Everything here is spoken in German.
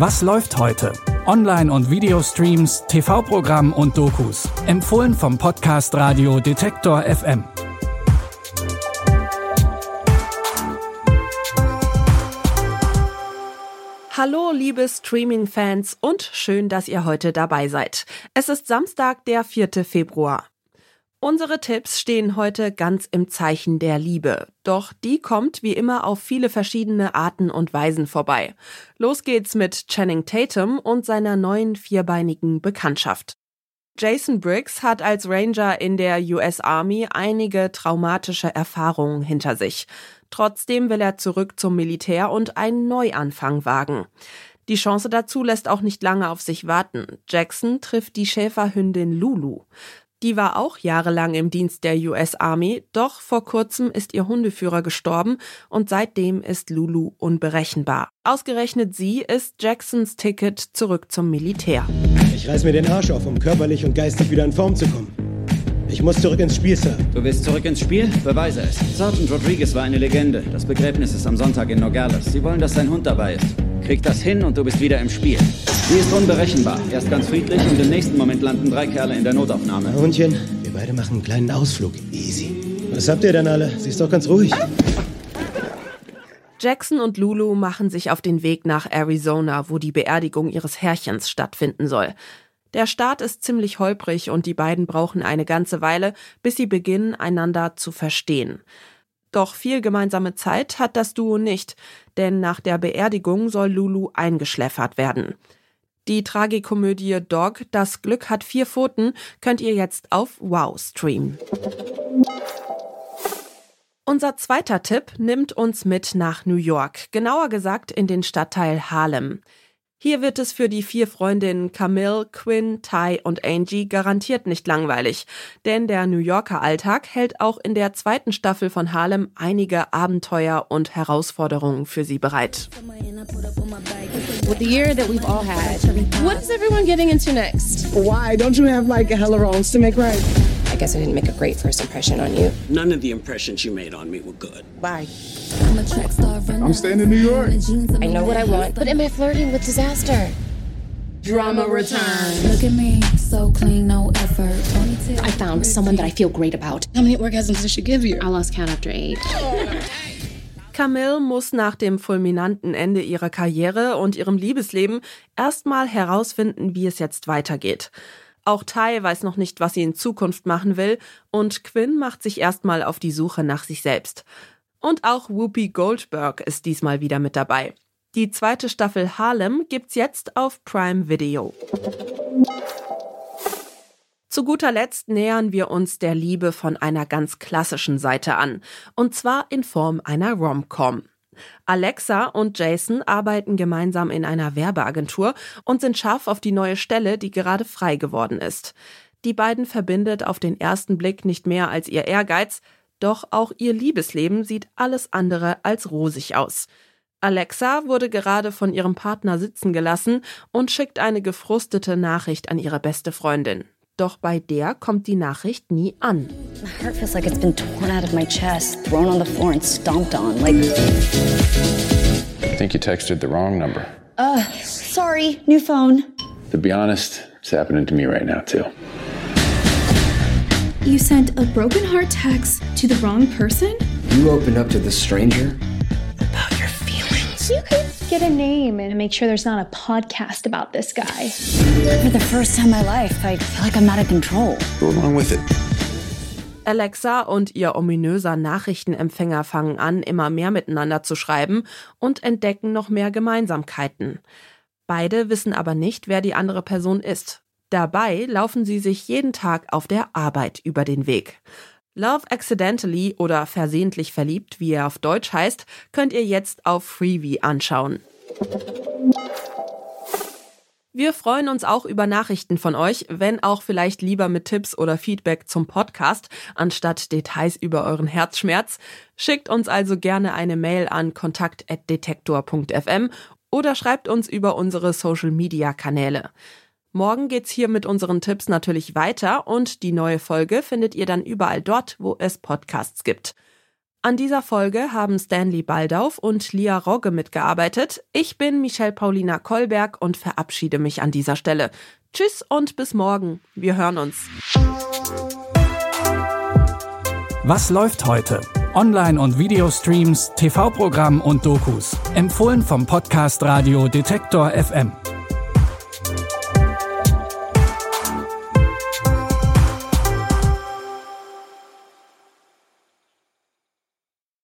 Was läuft heute? Online- und Videostreams, TV-Programm und Dokus. Empfohlen vom Podcast Radio Detektor FM. Hallo, liebe Streaming-Fans und schön, dass ihr heute dabei seid. Es ist Samstag, der 4. Februar. Unsere Tipps stehen heute ganz im Zeichen der Liebe. Doch die kommt wie immer auf viele verschiedene Arten und Weisen vorbei. Los geht's mit Channing Tatum und seiner neuen vierbeinigen Bekanntschaft. Jason Briggs hat als Ranger in der US Army einige traumatische Erfahrungen hinter sich. Trotzdem will er zurück zum Militär und einen Neuanfang wagen. Die Chance dazu lässt auch nicht lange auf sich warten. Jackson trifft die Schäferhündin Lulu. Die war auch jahrelang im Dienst der US Army, doch vor kurzem ist ihr Hundeführer gestorben und seitdem ist Lulu unberechenbar. Ausgerechnet sie ist Jacksons Ticket zurück zum Militär. Ich reiß mir den Arsch auf, um körperlich und geistig wieder in Form zu kommen. Ich muss zurück ins Spiel, Sir. Du willst zurück ins Spiel? Beweise es. Sergeant Rodriguez war eine Legende. Das Begräbnis ist am Sonntag in Nogales. Sie wollen, dass sein Hund dabei ist. Krieg das hin und du bist wieder im Spiel. Sie ist unberechenbar. Erst ganz friedlich und im nächsten Moment landen drei Kerle in der Notaufnahme. Hundchen, wir beide machen einen kleinen Ausflug. Easy. Was habt ihr denn alle? Sie ist doch ganz ruhig. Jackson und Lulu machen sich auf den Weg nach Arizona, wo die Beerdigung ihres Herrchens stattfinden soll. Der Start ist ziemlich holprig und die beiden brauchen eine ganze Weile, bis sie beginnen, einander zu verstehen. Doch viel gemeinsame Zeit hat das Duo nicht, denn nach der Beerdigung soll Lulu eingeschläfert werden. Die Tragikomödie Dog, das Glück hat vier Pfoten, könnt ihr jetzt auf Wow streamen. Unser zweiter Tipp nimmt uns mit nach New York, genauer gesagt in den Stadtteil Harlem. Hier wird es für die vier Freundinnen Camille, Quinn, Ty und Angie garantiert nicht langweilig, denn der New Yorker Alltag hält auch in der zweiten Staffel von Harlem einige Abenteuer und Herausforderungen für sie bereit. With the year that we've all had, what is everyone getting into next? Why? Don't you have like a hella wrongs to make right? I guess I didn't make a great first impression on you. None of the impressions you made on me were good. Bye. I'm staying in New York. I know what I want, but am I flirting with disaster? Drama returns. Look at me, so clean, no effort. I found someone that I feel great about. How many orgasms did she give you? I lost count after eight. Oh. Camille muss nach dem fulminanten Ende ihrer Karriere und ihrem Liebesleben erstmal herausfinden, wie es jetzt weitergeht. Auch Ty weiß noch nicht, was sie in Zukunft machen will, und Quinn macht sich erstmal auf die Suche nach sich selbst. Und auch Whoopi Goldberg ist diesmal wieder mit dabei. Die zweite Staffel Harlem gibt's jetzt auf Prime Video. Zu guter Letzt nähern wir uns der Liebe von einer ganz klassischen Seite an, und zwar in Form einer Rom-Com. Alexa und Jason arbeiten gemeinsam in einer Werbeagentur und sind scharf auf die neue Stelle, die gerade frei geworden ist. Die beiden verbindet auf den ersten Blick nicht mehr als ihr Ehrgeiz, doch auch ihr Liebesleben sieht alles andere als rosig aus. Alexa wurde gerade von ihrem Partner sitzen gelassen und schickt eine gefrustete Nachricht an ihre beste Freundin. Doch bei der kommt die Nachricht nie an. My heart feels like it's been torn out of my chest, thrown on the floor and stomped on. Like, I think you texted the wrong number. uh, sorry, new phone. To be honest, it's happening to me right now, too. You sent a broken heart text to the wrong person? You opened up to the stranger? You could get a name and make sure there's not a podcast about this guy. For the first time in my life, I feel like I'm not in control. Go along with it. Alexa und ihr ominöser Nachrichtenempfänger fangen an, immer mehr miteinander zu schreiben und entdecken noch mehr Gemeinsamkeiten. Beide wissen aber nicht, wer die andere Person ist. Dabei laufen sie sich jeden Tag auf der Arbeit über den Weg. Love Accidentally oder Versehentlich verliebt, wie er auf Deutsch heißt, könnt ihr jetzt auf Freebie anschauen. Wir freuen uns auch über Nachrichten von euch, wenn auch vielleicht lieber mit Tipps oder Feedback zum Podcast, anstatt Details über euren Herzschmerz. Schickt uns also gerne eine Mail an kontakt.detektor.fm oder schreibt uns über unsere Social Media Kanäle. Morgen geht's hier mit unseren Tipps natürlich weiter und die neue Folge findet ihr dann überall dort, wo es Podcasts gibt. An dieser Folge haben Stanley Baldauf und Lia Rogge mitgearbeitet. Ich bin Michelle Paulina Kolberg und verabschiede mich an dieser Stelle. Tschüss und bis morgen. Wir hören uns. Was läuft heute? Online- und Videostreams, TV-Programm und Dokus. Empfohlen vom Podcast Radio Detektor FM.